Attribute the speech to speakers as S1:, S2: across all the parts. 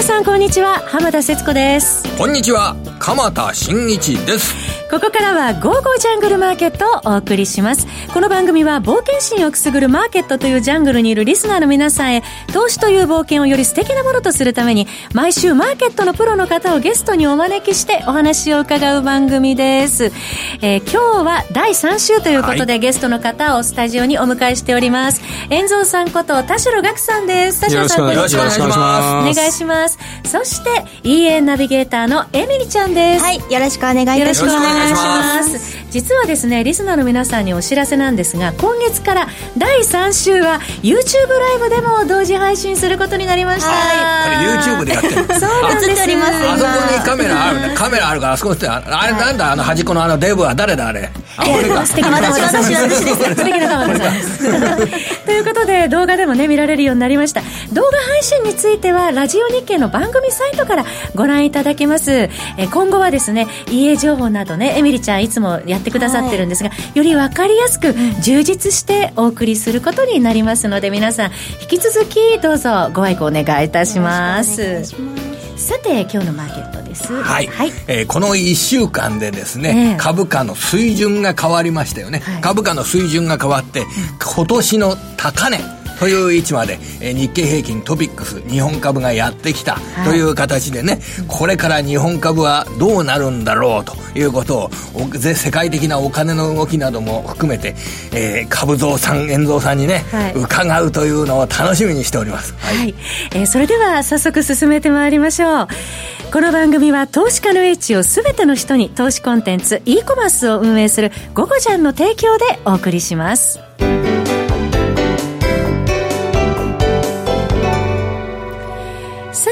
S1: 皆さんこんにちは。浜田節子です。
S2: こんにちは。鎌田新一です
S1: ここからはゴーゴージャングルマーケットをお送りします。この番組は冒険心をくすぐるマーケットというジャングルにいるリスナーの皆さんへ、投資という冒険をより素敵なものとするために、毎週マーケットのプロの方をゲストにお招きしてお話を伺う番組です。えー、今日は第3週ということで、はい、ゲストの方をスタジオにお迎えしております。遠蔵さんこと田代岳さんです。田代さん、
S2: よろしくお願いし
S1: ます。お願いします。そして、EA ナビゲーターのエミリちゃんです。
S3: はい、よろしくお願いいたします。よろしくお願いします。願いし
S1: ます実はですねリスナーの皆さんにお知らせなんですが今月から第3週は YouTube ライブでも同時配信することになりました。
S2: はい。これ YouTube でやってる
S1: そうなんです。
S3: ります
S2: あそこにカメラあるカメラあるからあそこってあれなんだ？あの端っこのあのデブは誰だあれ？
S1: 素敵な私私私です素敵な玉田さんです。ということで動画でもね見られるようになりました。動画配信についてはラジオ日経の番組サイトからご覧いただけます。え今後はですね家情報などねエミリちゃんいつもやってくださってるんですが、はい、より分かりやすく充実してお送りすることになりますので皆さん。引き続きどうぞご愛顧お願いいたしますさて今日のマーケットです。
S2: はい、はい、えー、この1週間でですね、えー、株価の水準が変わりましたよね、はい、株価の水準が変わって、今年の高値という位置まで、えー、日経平均トピックス日本株がやってきたという形でね、はい、これから日本株はどうなるんだろうということを世界的なお金の動きなども含めて、えー、株増産円増さんにね、はい、伺うというのを楽しみにしております。
S1: はい、はい、えー、それでは早速進めてまいりましょう。この番組は投資家の英知を全ての人に投資コンテンツ e コマースを運営する「ゴゴジャン」の提供でお送りします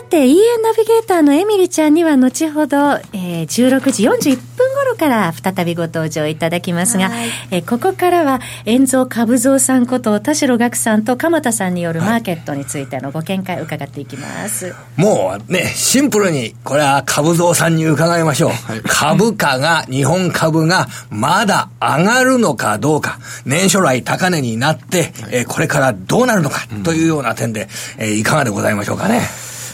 S1: て EA ナビゲーターのエミリちゃんには後ほど、えー、16時41分頃から再びご登場いただきますが、えー、ここからは遠蔵株蔵さんこと田代岳さんと鎌田さんによるマーケットについてのご見解を伺っていきます、
S2: もうねシンプルにこれは株蔵さんに伺いましょう、はい、株価が日本株がまだ上がるのかどうか。年初来高値になって、えー、これからどうなるのかというような点で、えー、いかがでございましょうかね、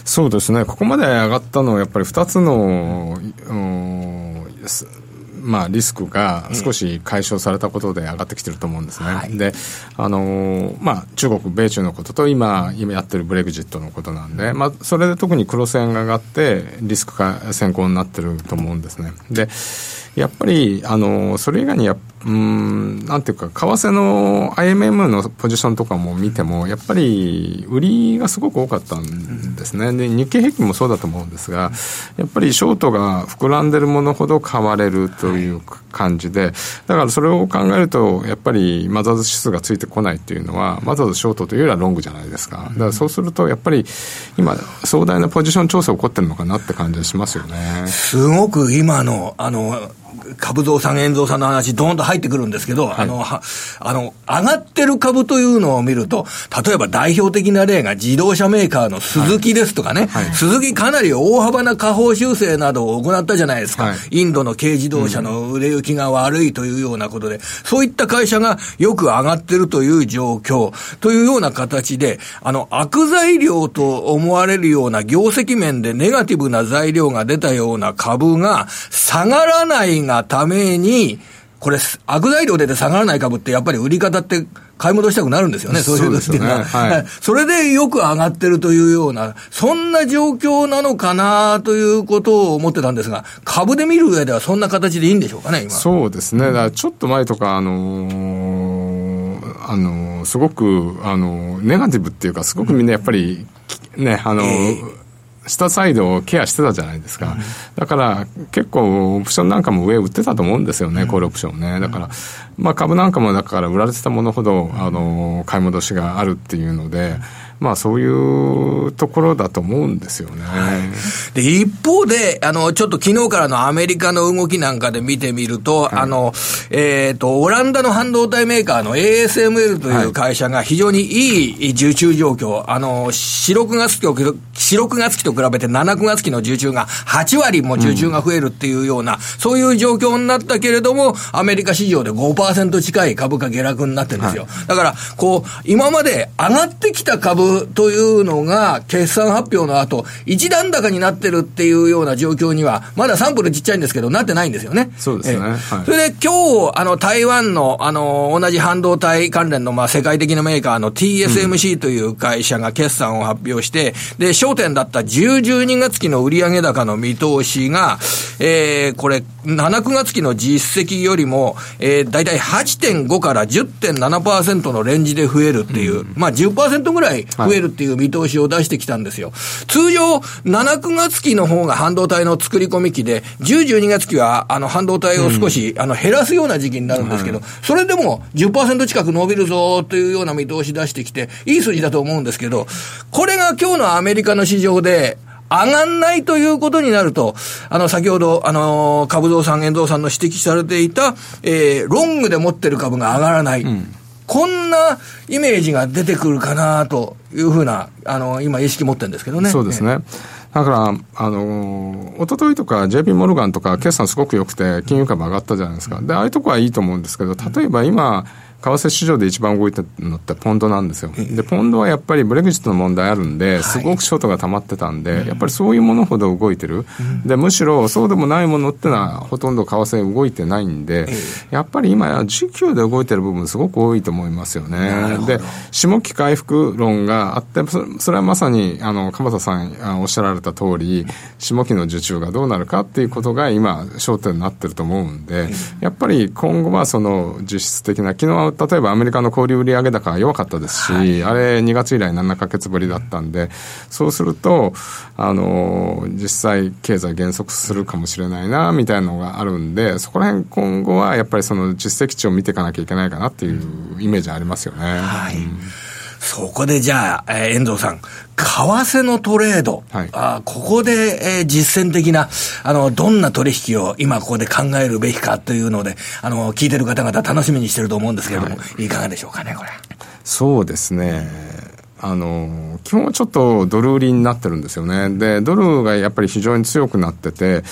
S4: そうですね、ここまで上がったのは、やっぱり2つの、まあ、リスクが少し解消されたことで上がってきてると思うんですね。はい、で、あのまあ、中国、米中のことと今、今やってるブレグジットのことなんで、まあ、それで特に黒線が上がって、リスクが先行になってると思うんですね。で、やっぱり、あの、それ以外にや、うん、なんていうか、為替の IMM のポジションとかも見ても、やっぱり、売りがすごく多かったんですね。で、日経平均もそうだと思うんですが、やっぱりショートが膨らんでるものほど買われるという感じで、だからそれを考えると、やっぱりマザーズ指数がついてこないっていうのは、マザーズショートというよりはロングじゃないですか。だからそうすると、やっぱり、今、壮大なポジション調整起こってるのかなって感じがしますよね。
S2: すごく今の、あの、株増産、円増産の話、どーんと入ってくるんですけど、はい、あの、は、あの、上がってる株というのを見ると、例えば代表的な例が自動車メーカーの鈴木ですとかね、はい。はい、鈴木かなり大幅な下方修正などを行ったじゃないですか。インドの軽自動車の売れ行きが悪いというようなことで、うん、そういった会社がよく上がってるという状況、というような形で、あの、悪材料と思われるような業績面でネガティブな材料が出たような株が下がらないがために、これ、悪材料出て下がらない株って、やっぱり売り方って買い戻したくなるんですよね、そういう時っていうのは。はい、それでよく上がってるというような、そんな状況なのかなということを思ってたんですが、株で見る上ではそんな形でいいんでしょうかね、今。
S4: そうですね。だからちょっと前とか、あのー、あのー、すごく、あのー、ネガティブっていうか、すごくみんなやっぱり、ね、あのーえー下サイドをケアしてたじゃないですか、うん、だから結構オプションなんかも上売ってたと思うんですよね、うん、コールオプションね。だから、まあ、株なんかもだから売られてたものほどあの買い戻しがあるっていうので、まあそういうところだと思うんですよね。はい、
S2: で、一方で、あの、ちょっと昨日からのアメリカの動きなんかで見てみると、はい、あの、えっ、ー、と、オランダの半導体メーカーの ASML という会社が非常にいい受注状況、はい、あの、4、6月期と、4、6月期と比べて7、9月期の受注が8割も受注が増えるっていうような、うん、そういう状況になったけれども、アメリカ市場で5%近い株価下落になってるんですよ。だから、こう、今まで上がってきた株株というのが、決算発表の後、一段高になってるっていうような状況には、まだサンプルちっちゃいんですけど、なってないんですよね。
S4: そうですね。はい、
S2: それで今日、あの、台湾の、あの、同じ半導体関連の、まあ、世界的なメーカーの TSMC という会社が決算を発表して、うん、で、焦点だった10、12月期の売上高の見通しが、えー、これ、7、9月期の実績よりも、えー、大体8.5から10.7%のレンジで増えるっていう、うん、まあ10%ぐらい増えるっていう見通しを出してきたんですよ。はい、通常、7、9月期の方が半導体の作り込み期で、10、12月期は、あの、半導体を少し、うん、あの、減らすような時期になるんですけど、はい、それでも10%近く伸びるぞというような見通し出してきて、いい数字だと思うんですけど、これが今日のアメリカの市場で、上がんないということになると、あの、先ほど、あの、株蔵さん、遠藤さんの指摘されていた、えー、ロングで持ってる株が上がらない。うん、こんなイメージが出てくるかなというふうな、あの、今意識持ってるんですけどね。
S4: そうですね。だから、あの、一昨日とか JP モルガンとか決算すごく良くて、金融株上がったじゃないですか。で、ああいうとこはいいと思うんですけど、例えば今、為替市場で一番動いてるのってポンドなんですよ。で、ポンドはやっぱりブレグジットの問題あるんで、すごくショートが溜まってたんで、やっぱりそういうものほど動いてる。で、むしろそうでもないものってのはほとんど為替動いてないんで、やっぱり今や時給で動いてる部分すごく多いと思いますよね。で、下期回復論があって、それはまさに、あの、鎌田さんおっしゃられた通り、下期の受注がどうなるかっていうことが今、焦点になってると思うんで、やっぱり今後はその実質的な、昨日例えばアメリカの小売売上高は弱かったですし、はい、あれ2月以来7か月ぶりだったんで、そうすると、あの、実際経済減速するかもしれないな、みたいなのがあるんで、そこら辺今後はやっぱりその実績値を見ていかなきゃいけないかなっていうイメージありますよね。はい、うん
S2: そこでじゃあ、えー、遠藤さん、為替のトレード、はい、あここで、えー、実践的な、あの、どんな取引を今ここで考えるべきかというので、あの、聞いてる方々楽しみにしてると思うんですけれども、はい、いかがでしょうかね、これ。
S4: そうですね。あの、基本はちょっとドル売りになってるんですよね。で、ドルがやっぱり非常に強くなってて、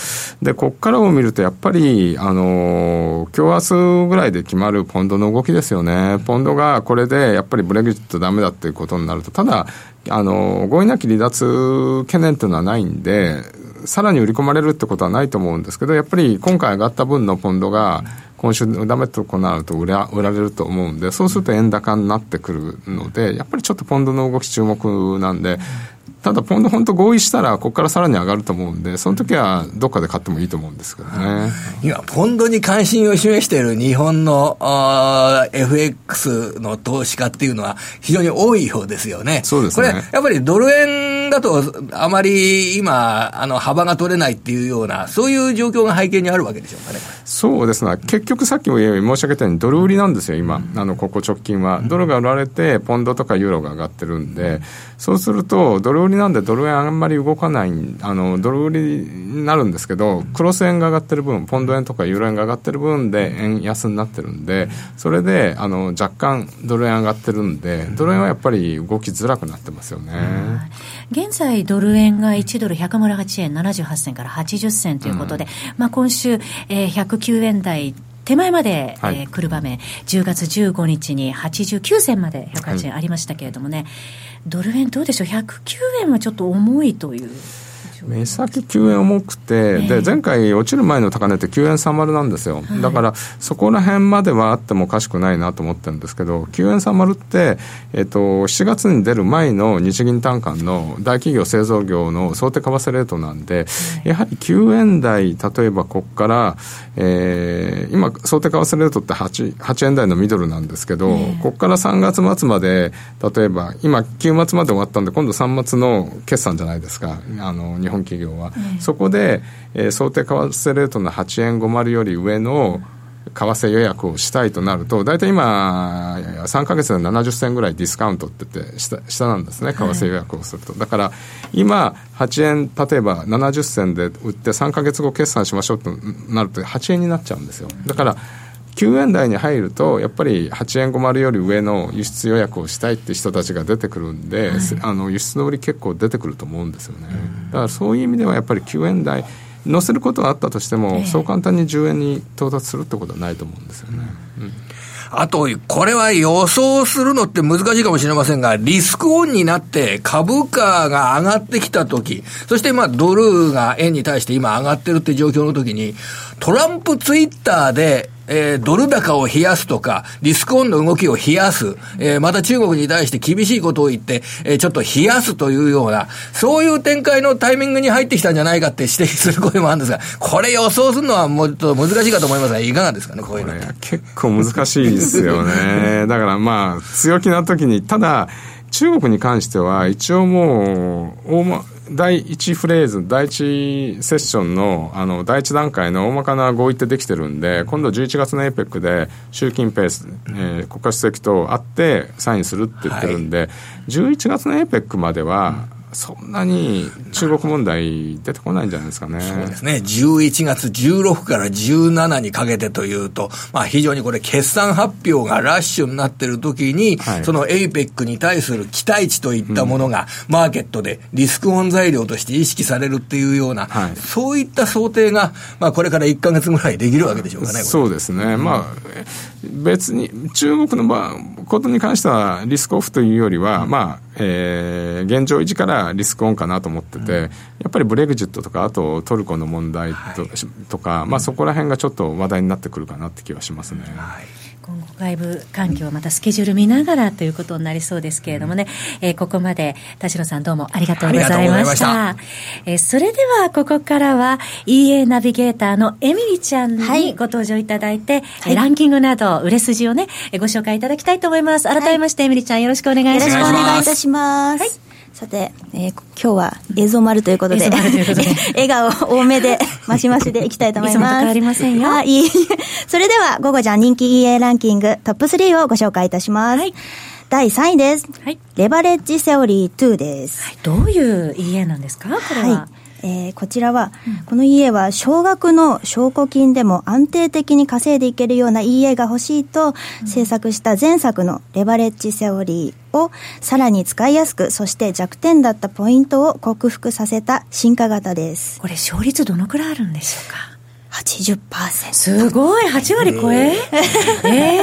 S4: で、こっからを見るとやっぱり、あの、今日明日ぐらいで決まるポンドの動きですよね。ポンドがこれでやっぱりブレグジットダメだっていうことになると、ただ、あの、合意なき離脱懸念っていうのはないんで、さらに売り込まれるってことはないと思うんですけど、やっぱり今回上がった分のポンドが、今週ダメとこなると売ら売られると思うんで、そうすると円高になってくるので、やっぱりちょっとポンドの動き注目なんで、ただ、ポンド本当合意したら、ここからさらに上がると思うんで、その時はどっかで買ってもいいと思うんですけどね。
S2: 今、ポンドに関心を示している日本の FX の投資家っていうのは非常に多いようですよね。
S4: そうですね。
S2: これ、やっぱりドル円だと、あまり今、あの、幅が取れないっていうような、そういう状況が背景にあるわけでしょうかね。
S4: そうですね。結局さっきも申し上げたように、ドル売りなんですよ、今。あの、ここ直近は。ドルが売られて、ポンドとかユーロが上がってるんで、そうすると、ドル売りなんでドル円あんまり動かない、あの、ドル売りになるんですけど、クロス円が上がってる分、ポンド円とかユーロ円が上がってる分で円安になってるんで、それで、あの、若干ドル円上がってるんで、ドル円はやっぱり動きづらくなってますよね。
S1: 現在、ドル円が1ドル108円78銭から80銭ということで、うん、まあ今週、えー、109円台手前まで、はい、えー、来る場面、10月15日に89銭まで108円ありましたけれどもね、はい、ドル円どうでしょう、109円はちょっと重いという。
S4: 目先9円重くて、えー、で前回落ちる前の高値って9円30なんですよ、はい、だからそこら辺まではあってもおかしくないなと思ってるんですけど9円30って、えーと、7月に出る前の日銀短観の大企業製造業の想定為替レートなんで、やはり9円台例えばここから、えー、今想定為替レートって 8, 8円台のミドルなんですけど、えー、ここから3月末まで例えば今9月まで終わったんで今度3月の決算じゃないですか。あの日本企業は、うん、そこで、えー、想定為替レートの8円50より上の為替予約をしたいとなると、大体今、3か月で70銭ぐらいディスカウントって言って下、下なんですね、為替予約をすると。はい、だから、今、8円、例えば70銭で売って、3か月後決算しましょうとなると、8円になっちゃうんですよ。だから、9円台に入ると、やっぱり8円50より上の輸出予約をしたいって人たちが出てくるんで、はい、あの輸出の売り結構出てくると思うんですよね。だからそういう意味ではやっぱり9円台、乗せることはあったとしても、そう簡単に10円に到達するってことはないと思うんですよね。うん
S2: あと、これは予想するのって難しいかもしれませんが、リスクオンになって株価が上がってきたとき、そしてまあドルが円に対して今上がってるって状況のときに、トランプツイッターでえー、ドル高を冷やすとか、リスクオンの動きを冷やす、えー、また中国に対して厳しいことを言って、えー、ちょっと冷やすというような、そういう展開のタイミングに入ってきたんじゃないかって指摘 する声もあるんですが、これ予想するのはもうちょっと難しいかと思いますが、いかがですかね、こういうの。
S4: 結構難しいですよね。だからまあ、強気な時に、ただ、中国に関しては、一応もう、大ま、第1フレーズ、第1セッションのあの第1段階の大まかな合意ってできてるんで、今度11月の APEC で習近平、えー、国家主席と会ってサインするって言ってるんで、はい、11月の APEC までは、そんなに中国問題出てこないんじゃないですかね。
S2: そうですね。11月16から17にかけてというと、まあ非常にこれ決算発表がラッシュになってる時に、はい、その APEC に対する期待値といったものが、マーケットでリスクオン材料として意識されるっていうような、はい、そういった想定が、まあこれから1か月ぐらいできるわけでしょうかね。
S4: そうですね。まあ、別に中国のことに関してはリスクオフというよりは、まあ、えー、現状維持からリスクオンかなと思ってて、うん、やっぱりブレグジットとか、あとトルコの問題とはい、とか、まあ、そこら辺がちょっと話題になってくるかなって気はしますね。はい。
S1: 今後外部環境、またスケジュール見ながらということになりそうですけれどもね、うん、えー、ここまで田代さんどうもありがとうございました。えー、それではここからは EA ナビゲーターのエミリちゃんにご登場いただいて、はい、ランキングなど売れ筋をね、ご紹介いただきたいと思います。改めまして、エミリちゃんよろしくお願いします。よろしくお
S3: 願いいたします。はいさて、えー、今日は映像丸ということで、笑顔多めで、マシマシでいきたいと思います。
S1: りませんよ。
S3: はい。それでは、午後じゃ人気 EA ランキングトップ3をご紹介いたします。はい。第3位です。はい。レバレッジセオリー2です。
S1: はい。どういう EA なんですか？これは。はい
S3: えー、こちらは、うん、この家は少額の証拠金でも安定的に稼いでいけるような家が欲しいと、制作した前作のレバレッジセオリーをさらに使いやすく、そして弱点だったポイントを克服させた進化型です。
S1: これ勝率どのくらいあるんでしょうか
S3: ？80%。
S1: すごい !8 割超え？ええ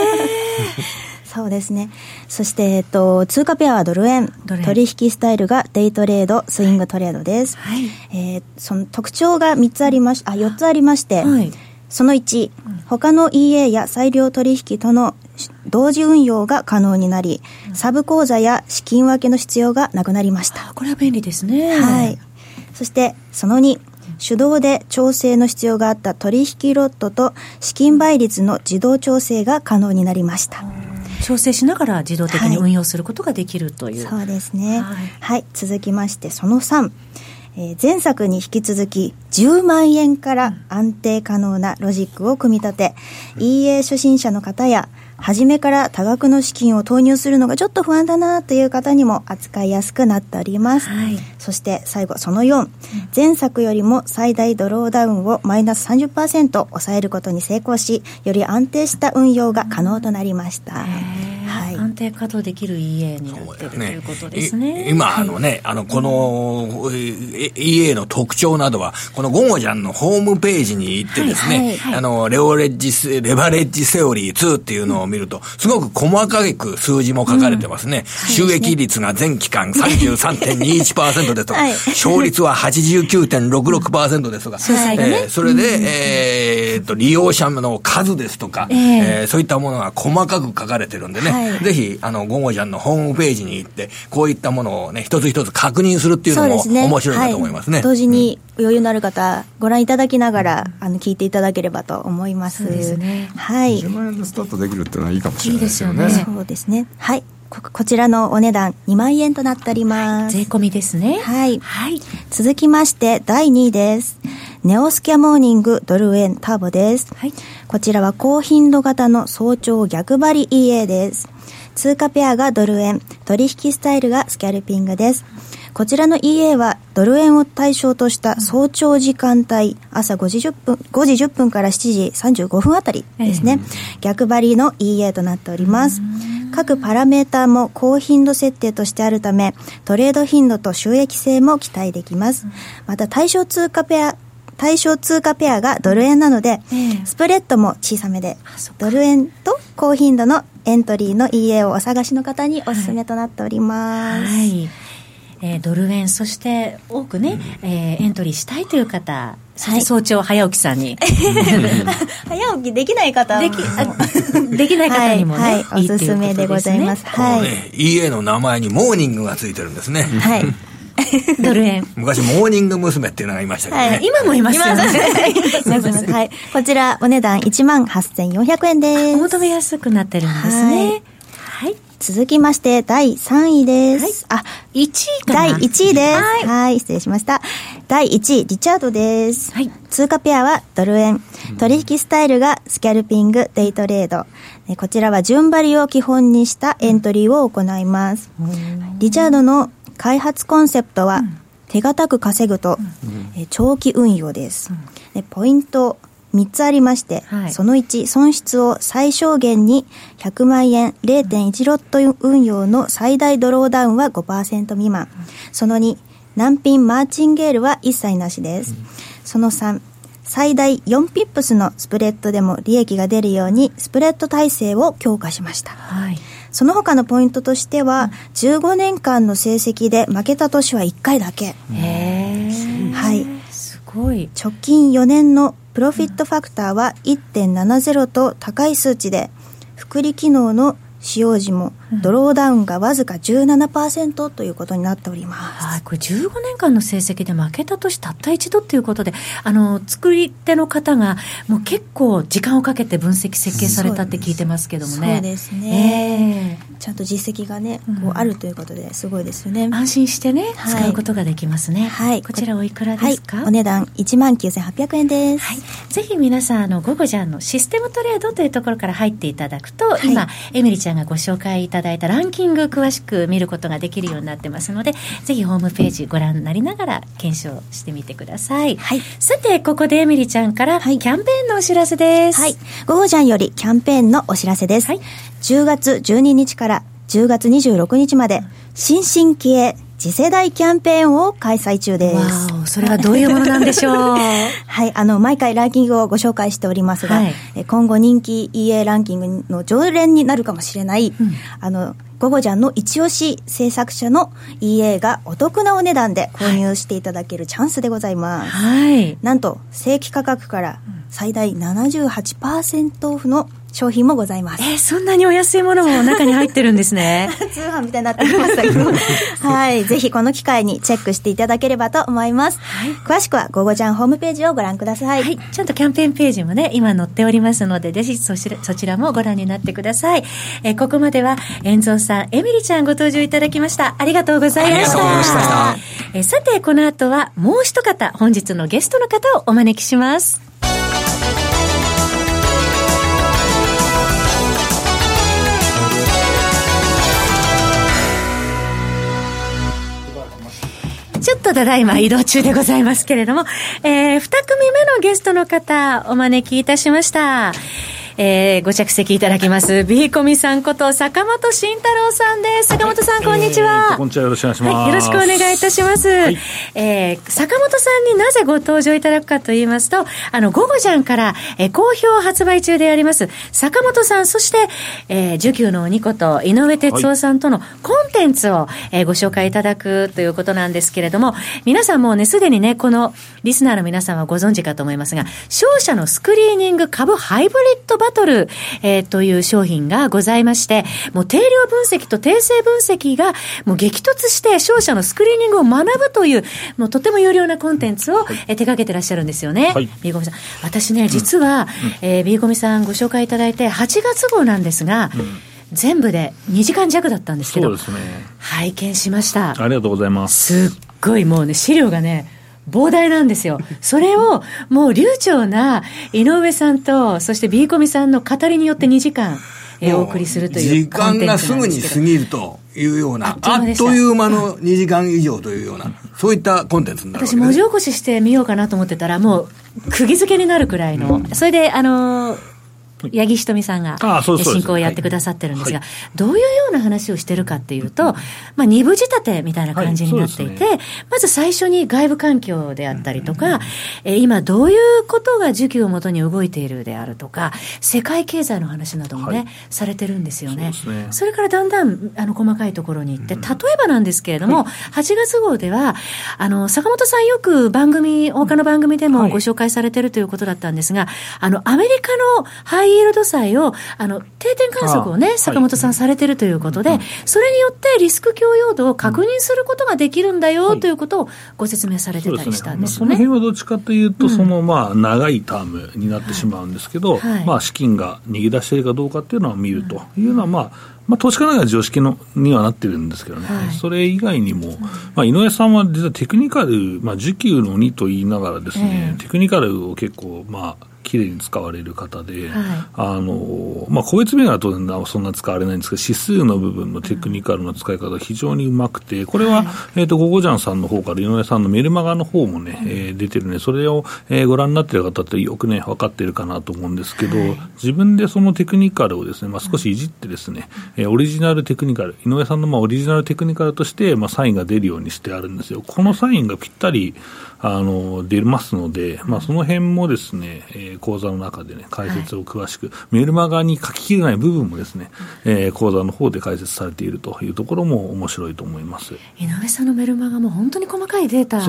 S3: ーそうですね。そして、えっと、通貨ペアはドル円。取引スタイルがデイトレード、スイングトレードです。はい、えー、その特徴が3つありまし、あ、4つありまして、はい、その1、他の EA や裁量取引との同時運用が可能になり、サブ口座や資金分けの必要がなくなりました。
S1: これは便利ですね。
S3: はい。そして、その2、手動で調整の必要があった取引ロットと資金倍率の自動調整が可能になりました。
S1: 調整しながら自動的に運用することができるという、
S3: はい、そうですね、はい、はい、続きましてその3えー、前作に引き続き10万円から安定可能なロジックを組み立て、EA 初心者の方や初めから多額の資金を投入するのがちょっと不安だなという方にも扱いやすくなっております、はい、そして最後その4前作よりも最大ドローダウンをマイナス30%抑えることに成功しより安定した運用が可能となりました、
S1: はい、安定稼働できる EA になってる、ね、ということですね。
S2: 今あのね、あのこの EA の特徴などはこのゴゴジャンのホームページに行ってですね、あのレオレッジレバレッジセオリー2っていうのを見ると、すごく細かく数字も書かれてますね。収益率が全期間33.21%ですとか、勝率は89.66%ですとか、えそれで、えっと、利用者の数ですとか、えそういったものが細かく書かれてるんでね、ぜひ、あの、ゴゴジャンのホームページに行って、こういったものをね、一つ一つ確認するっていうのも面白いかと思いますね。
S3: 同時に余裕のある方、ご覧いただきながら、あの、聞いていただければと思います。そうですね。はい。
S4: 10万円でスタートできるっていうのはいいかもしれないですよね。いい
S3: ですよね。そうですね。はい。ここちらのお値段2万円となっております。
S1: 税込みですね。
S3: はい。はい。続きまして第2位です。ネオスキャモーニングドル円ターボです。はい。こちらは高頻度型の早朝逆張り EA です。通貨ペアがドル円、取引スタイルがスキャルピングです。こちらの EA はドル円を対象とした早朝時間帯、朝5時10分 ,5 時10分から7時35分あたりですね、逆張りの EA となっております。各パラメーターも高頻度設定としてあるため、トレード頻度と収益性も期待できます。また対象通貨ペア対象通貨ペアがドル円なので、スプレッドも小さめで、ドル円と高頻度のエントリーの EA をお探しの方におすすめとなっております。
S1: はい。えードル円、そして多くね、えーエントリーしたいという方、そして早朝早起きさんに、
S3: 早起きできない方は
S1: でき、あできない方にもね、
S3: はいはい
S1: いいっていうことですね
S3: おすすめでございます。
S2: この
S3: はい。
S2: ね、EA の名前にモーニングがついてるんですね。
S3: はい。
S1: ドル円。
S2: 昔、モーニング娘。っていうのがいましたけどね。
S3: はい
S1: 今もいますよね。
S3: はい。こちら、お値段18,400円で
S1: お
S3: す。
S1: 求めやすくなってるんですね。はい。
S3: 続きまして、第3位です。あ、
S1: 1位かな
S3: 第1位です。
S1: はい
S3: はい、失礼しました。第1位、リチャードです。
S1: はい
S3: 通貨ペアはドル円。取引スタイルがスキャルピング、デイトレード。えこちらは順張りを基本にしたエントリーを行います。リチャードの開発コンセプトは、手堅く稼ぐと、え長期運用です。でポイント3つありまして、
S1: はい
S3: その1、損失を最小限に100万円0.1ロット運用の最大ドローダウンは5%未満。その2、難品マーチンゲールは一切なしです。その3、最大4ピップスのスプレッドでも利益が出るようにスプレッド体制を強化しました。
S1: はい。
S3: その他のポイントとしては、15年間の成績で負けた年は1回だけ。はい。
S1: すごい。
S3: 直近4年のプロフィットファクターは1.70と高い数値で、複利機能の使用時もドローダウンがわずか17%ということになっております。
S1: はい、これ15年間の成績で負けた年たった一度っていうことで、あの、作り手の方がもう結構時間をかけて分析設計されたって聞いてますけどもね。
S3: そうですね
S1: ええ
S3: ちゃんと実績がね、こうあるということですごいですよね。
S1: 安心してね、
S3: はい
S1: 使うことができますね。
S3: はい
S1: こちらおいくら
S3: はい
S1: ですか、。
S3: お値段19,800円です。
S1: はい、ぜひ皆さん、あの、午後じゃんのシステムトレードというところから入っていただくと、
S3: い
S1: 今、エミリちゃんがご紹介いただいたランキング詳しく見ることができるようになってますので、ぜひホームページご覧になりながら検証してみてください。
S3: はい
S1: さて、ここでエミリちゃんから、キャンペーンのお知らせです。
S3: はい。午後ジャンよりキャンペーンのお知らせです。
S1: はい
S3: 10月12日から10月26日まで、新進気鋭次世代キャンペーンを開催中です。
S1: それはどういうものなんでしょう？
S3: はい、あの、毎回ランキングをご紹介しておりますが、
S1: はい
S3: え今後人気 EA ランキングの常連になるかもしれない、あの、ゴゴジャンの一押し制作者の EA がお得なお値段で購入していただけるチャンスでございます。
S1: はい。
S3: なんと、正規価格から最大78%オフの商品もございます。
S1: えーそんなにお安いものも中に入ってるんですね。
S3: 通販みたいになってきましたけど。はい。ぜひこの機会にチェックしていただければと思います。詳しくは、ゴゴジャンホームページをご覧ください。
S1: はい。ちゃんとキャンペーンページもね、今載っておりますので、ぜひそちらそちらもご覧になってください。えーここまでは、遠蔵さん、エミリちゃんご登場いただきました。ありがとうございました。
S2: ありがとうございました
S1: えーさて、この後は、もう一方、本日のゲストの方をお招きします。ちょっとただいま移動中でございますけれども、えー、二組目のゲストの方、お招きいたしました。えー、ご着席いただきます、ビーコミさんこと坂本慎太郎さんです。坂本さん、こんにちは。
S5: えーこんにちはよろしくお願いします
S1: はい、よろしくお願いいたします。えー、坂本さんになぜご登場いただくかと言いますと、あの、午後じゃんから、えー、好評発売中であります、坂本さん、そして、えー、受給の鬼こと、井上哲夫さんとのコンテンツを、えーご紹介いただくということなんですけれども、皆さんもうね、すでにね、この、リスナーの皆さんはご存知かと思いますが、商社のスクリーニング株ハイブリッドバトル、えーという商品がございまして、もう定量分析と定性分析がもう激突して商社のスクリーニングを学ぶという、もうとても有料なコンテンツを、えー手掛けてらっしゃるんですよね。
S5: はい。
S1: ビーコミさん。私ね、実は、えービーコミさんご紹介いただいて、8月号なんですが、全部で2時間弱だったんですけど、
S5: そうですね。
S1: 拝見しました。
S5: ありがとうございます。
S1: すっごいもうね、資料がね、膨大なんですよ。それを、もう流暢な井上さんと、そして B コミさんの語りによって2時間、えーお送りするという
S2: 時間がすぐに過
S1: る。
S2: ぎるというような、
S1: あっという
S2: あ
S1: 間
S2: の2時間以上というような、そういったコンテンツになるわ
S1: 私、
S2: けです
S1: 文字起こししてみようかなと思ってたら、もう、釘付けになるくらいの。それで、あのー八木ひとみさんが進行をやってくださってるんですが、どういうような話をしてるかっていうと、まあ、二部仕立てみたいな感じになっていて、まず最初に外部環境であったりとか、え今どういうことが需給をもとに動いているであるとか、世界経済の話などもね、されてるんですよね。それからだんだんあの細かいところに行って、例えばなんですけれども、8月号では、あの、坂本さんよく番組、他の番組でもご紹介されてるということだったんですが、あの、アメリカのハイイールド債を、あの、定点観測をね、坂本さんされてるということで、それによってリスク許容度を確認することができるんだよということをご説明されてたりしたんですよね。
S5: その辺はどっちかというと、その、まあ、長いタームになってしまうんですけど、まあ、資金が逃げ出しているかどうかっていうのを見るというのは、まあ、まあ、投資家なんか常識のにはなってるんですけどね、はい、それ以外にも、まあ、井上さんは実はテクニカル、まあ、需給の2と言いながらですね、えー、テクニカルを結構、まあ、きれいに使われる方で、はい、あのまあ、個別銘柄は当然そんな使われないんですけど、指数の部分のテクニカルの使い方が非常にうまくて、これは、はい、えっ、ー、と、ゴゴジャンさんの方から井上さんのメルマガの方もね、えー、出てるね、それを、えー、ご覧になってる方ってよくね、分かってるかなと思うんですけど、はい、自分でそのテクニカルをですね、まあ、少しいじってですね、えー、オリジナルテクニカル、井上さんのまあオリジナルテクニカルとして、まあ、サインが出るようにしてあるんですよ。このサインがぴったり、あの出ますので、まあ、その辺もですね、えー、講座の中でね、解説を詳しく、はい、メルマガに書ききれない部分もですね、えー、講座の方で解説されているというところも面白いと思います。
S1: 井上さんのメルマガも本当に細かいデータ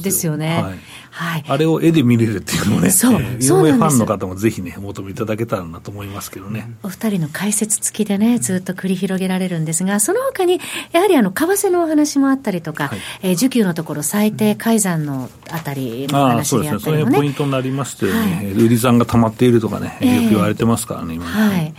S1: ですよ。ね。はい。
S5: はい、あれを絵で見れるっていうのもね、そう、えー、井上ファンの方もぜひね、お求めいただけたらなと思いますけどね。
S1: お二人の解説付きでね、ずっと繰り広げられるんですが、その他に、やはりあの、為替のお話もあったりとか、はい、えー、需給のところ最低改ざんのあたりの話であったりも、ね、
S5: あそうですね、それポイントになりましてね、はい、売り算が溜まっているとかね、よく言われてますからね、今ね。はい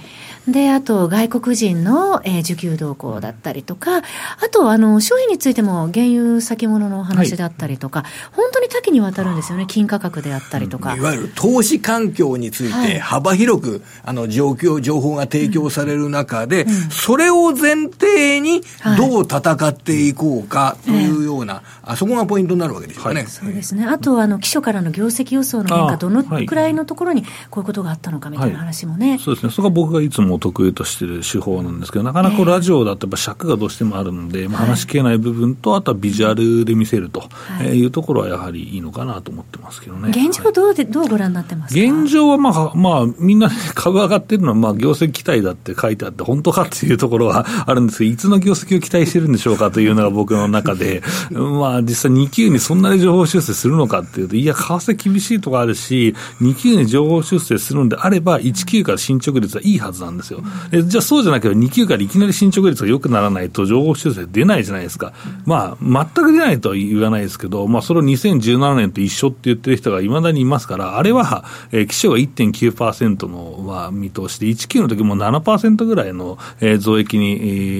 S1: で、あと、外国人の、えー、需給動向だったりとか、あと、あの、商品についても、原油先物のお話であったりとか、はい、本当に多岐にわたるんですよね、金価格であったりとか。
S2: いわゆる投資環境について、幅広く、はい、あの、状況、情報が提供される中で、うんうん、それを前提に、どう戦っていこうかというような、はい、あそこがポイントになるわけでしょうかね。
S1: そうですね。あと、あの、基礎からの業績予想の変化、どのくらいのところに、こういうことがあったのかみたいな話もね。
S5: そうですね。そこは僕がいつも得意としている手法なんですけど、なかなかラジオだとやっぱ尺がどうしてもあるので、まあ、話しきれない部分と、あとはビジュアルで見せるとい。うところはやはりいいのかなと思ってますけどね。
S1: 現状どうで、どうご覧になってますか？
S5: 現状はまあ、まあ、みんな 株上がってるのは、まあ、業績期待だって書いてあって、本当かっていうところはあるんですけど、いつの業績を期待してるんでしょうかというのが僕の中で、まあ、実際2級にそんなに情報修正するのかっていうと、いや、為替厳しいとかあるし、2級に情報修正するんであれば、1級から進捗率はいいはずなんですよ。じゃあそうじゃなければ2級からいきなり進捗率が良くならないと情報修正出ないじゃないですか。まあ、全く出ないとは言わないですけど、まあ、それを2017年と一緒って言ってる人がいまだにいますから、あれは、えー、基礎が1.9%の、まあ、見通しで、1級の時も7%ぐらいの、えー、増益に、え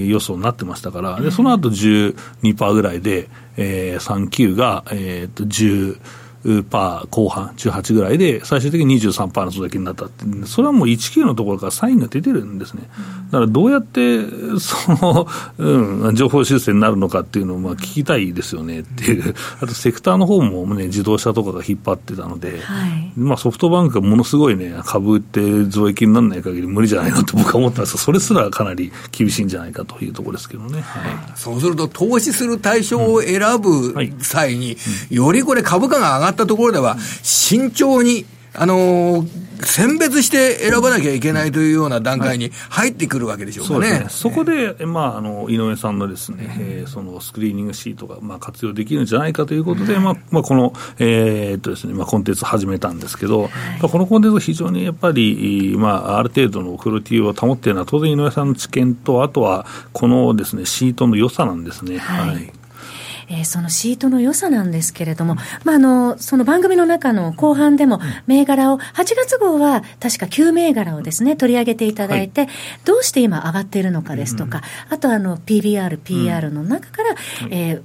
S5: ー、予想になってましたから、で、その後12%ぐらいで、えー、3級が、えっ、と、10、パー後半、18ぐらいで、最終的に23%の増益になったって、それはもう1級のところからサインが出てるんですね。だからどうやって、その、うん、情報修正になるのかっていうのをまあ聞きたいですよね。っていう、あとセクターの方もね、自動車とかが引っ張ってたので、はい、まあソフトバンクがものすごいね、株って増益にならない限り無理じゃないのって僕は思ったんですが、それすらかなり厳しいんじゃないかというところですけどね。はい、
S2: そうすると、投資する対象を選ぶ際に、よりこれ株価が上がったところでは、慎重に、あのー、選別して選ばなきゃいけないというような段階に入ってくるわけでしょうかね。はい、
S5: そ、ね、こで、まあ、あの、井上さんのですね、えー、そのスクリーニングシートが、まあ、活用できるんじゃないかということで、まあ、まあ、この、えー、っとですね、まあ、コンテンツ始めたんですけど、はい、このコンテンツ非常にやっぱり、まあ、ある程度のクオリティを保っているのは、当然井上さんの知見と、あとは、このですね、シートの良さなんですね。はい、はい
S1: えー、そのシートの良さなんですけれども、まあ、あの、その番組の中の後半でも、銘柄を、8月号は確か9銘柄をですね、取り上げていただいて、はい、どうして今上がっているのかですとか、あとあの、PBR、PR の中から、えー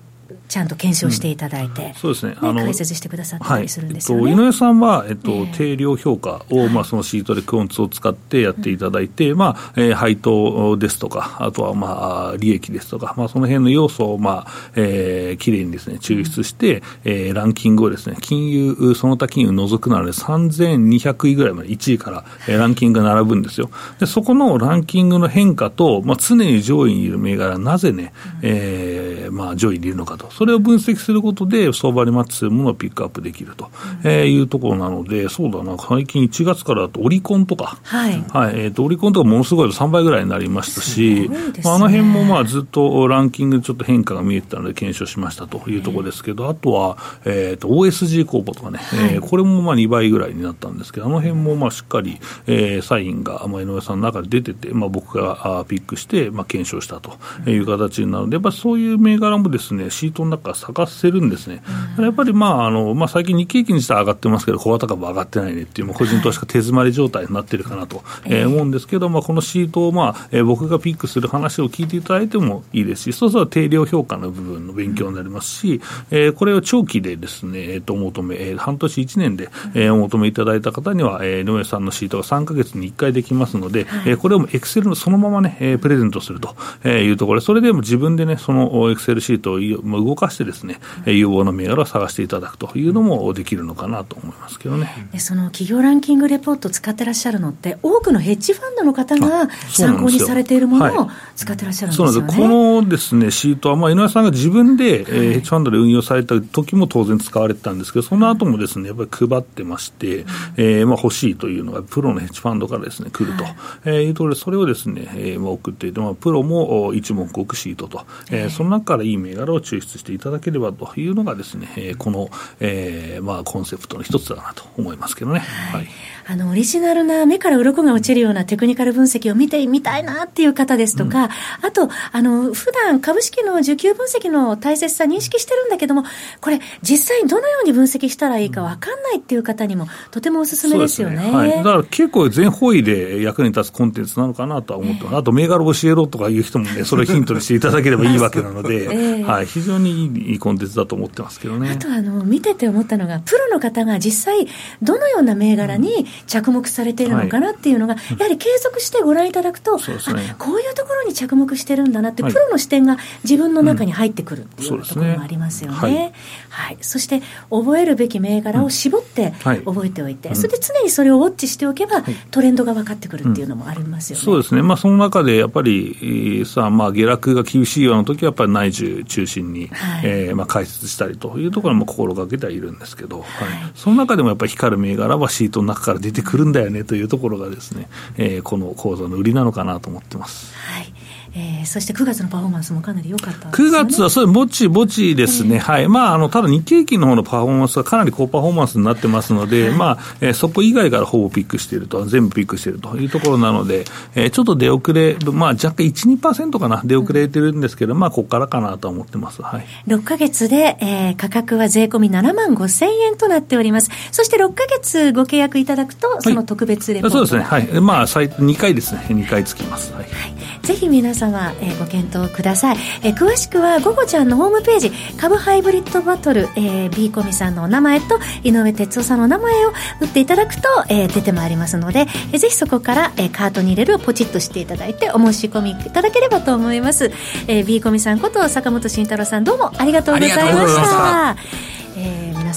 S1: ちゃんと検証していただいて、
S5: うん、そうですね、
S1: あの解説してくださったりするんですよね、はい。
S5: えっと、井上さんは、えっと、えー、定量評価を、まあ、そのシートでクオンツを使ってやっていただいて、うん、まあえー、配当ですとか、あとは、まあ、利益ですとか、まあ、その辺の要素を、まあえー、きれいにですね抽出して、うん、えー、ランキングをですね金融、その他金融除くなので、3200位ぐらいまで1位から、えー、ランキングが並ぶんですよ。でそこのランキングの変化と、まあ、常に上位にいる銘柄、なぜね、えーまあ、上位にいるのかと、それを分析することで、相場にマッチするものをピックアップできると、うん、えー、いうところなので、そうだな、最近1月からだとオリコンとか、はい。はい。えーと、オリコンとかものすごい3倍ぐらいになりましたし、ね、まあ、あの辺もまあずっとランキングちょっと変化が見えてたので、検証しましたというところですけど、あとは、えーと、OSG 公募とかね、はい、えー、これもまあ2倍ぐらいになったんですけど、あの辺もまあしっかり、えー、サインが、まあ、井上さんの中で出てて、まあ、僕がピックして、まあ、検証したという形になるので、やっぱそういう銘柄もですね、シートの中探せるんですね。やっぱりまあ、あの、まあ、最近日経平均にしては上がってますけど、小型株上がってないねっていう、個人投資家手詰まり状態になってるかなと、えー、思うんですけど、まあ、このシートをまあ、えー、僕がピックする話を聞いていただいてもいいですし、そうすると定量評価の部分の勉強になりますし、えー、これを長期でですね、えっ、ー、と、お求め、えー、半年1年で、えー、お求めいただいた方には、えー、井上さんのシートが3か月に1回できますので、はい、えー、これをエクセルのそのままね、えー、プレゼントするというところで、それでも自分でね、そのエクセルシートを動かしてですね、有望な銘柄を探していただくというのもできるのかなと思いますけどね。
S1: でその企業ランキングレポートを使ってらっしゃるのって、多くのヘッジファンドの方が参考にされているものを使ってらっしゃるんですよね。そうなんです。
S5: このですね、シートは、まあ、井上さんが自分で、えー、ヘッジファンドで運用された時も当然使われてたんですけど、その後もですね、やっぱり配ってまして、えー、まあ欲しいというのが、プロのヘッジファンドからですね、来ると、はい、えー、いうところで、それをですね、えー、まあ送っていて、まあ、プロも一目置くシートと、えー、その中からいい銘柄を抽出していただければというのがですね、えー、この、えー、まあコンセプトの一つだなと思いますけどね。はい、はい。
S1: あの、オリジナルな目から鱗が落ちるようなテクニカル分析を見てみたいなっていう方ですとか、うん、あと、あの、普段株式の需給分析の大切さ認識してるんだけども、これ、実際にどのように分析したらいいか分かんないっていう方にも、とてもおすすめですよね。ね。はい、
S5: だから結構全方位で役に立つコンテンツなのかなとは思ってます。あと、銘柄教えろとかいう人もね、それをヒントにしていただければいいわけなので、えー、はい、非常にいいコンテンツだと思ってますけどね。
S1: あと、あの、見てて思ったのが、プロの方が実際、どのような銘柄に着目されてているのかなっていうのが、はい、やはり継続してご覧いただくと、そうですね、こういうところに着目してるんだなって、プロの視点が自分の中に入ってくるっていうところもありますよね。はい、はい、そして覚えるべき銘柄を絞って覚えておいて、それで常にそれをウォッチしておけば、トレンドが分かってくるっていうのもありますよね。
S5: そうですね、まあ、その中でやっぱりさあ、まあ、下落が厳しいような時はやっぱり内需中心に、はい、えー、まあ、解説したりというところも心がけてはいるんですけど、はい、その中でもやっぱり光る銘柄はシートの中から出てくるんだよねというところがですね、えー、この講座の売りなのかなと思ってます。
S1: はいえー、そして9月のパフォーマンスもかなり良かった、ね、
S5: 9月はそれ、ぼちぼちですね、えー、はい、まあ、あのただ日経平均の方のパフォーマンスはかなり高パフォーマンスになってますので、はい、まあえー、そこ以外からほぼピックしていると、全部ピックしているというところなので、えー、ちょっと出遅れ、まあ、若干1、2%かな、出遅れてるんですけど、うん、まあ、ここからかなと思ってます、はい、
S1: 6か月で、えー、価格は税込み7万5千円となっております、そして6か月ご契約いただくと、その特別レポート、
S5: はい、そうですね、はい、まあ、2回ですね、2回つきます。はい、はい、
S1: ぜひ皆様、えー、ご検討ください、えー、詳しくは、ゴゴちゃんのホームページ、株ハイブリッドバトル、えー、B コミさんのお名前と、井上哲夫さんのお名前を打っていただくと、えー、出てまいりますので、えー、ぜひそこから、えー、カートに入れるをポチッとしていただいて、お申し込みいただければと思います。えー、B コミさんこと坂本慎太郎さん、どうもありがとうございました。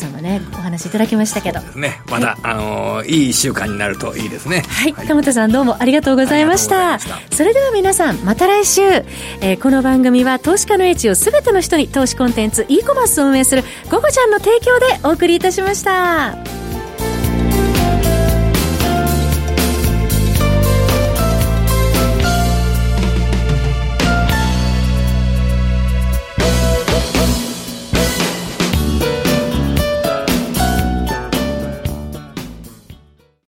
S1: えー、皆様ねお話いただきましたけど。
S2: ね。また、はい、あのー、いい1週間になるといいですね。
S1: はい、鎌田さんどうもありがとうございました。それでは皆さんまた来週、えー、この番組は投資家の位置をすべての人に投資コンテンツ e コマースを運営する「ゴゴちゃん」の提供でお送りいたしました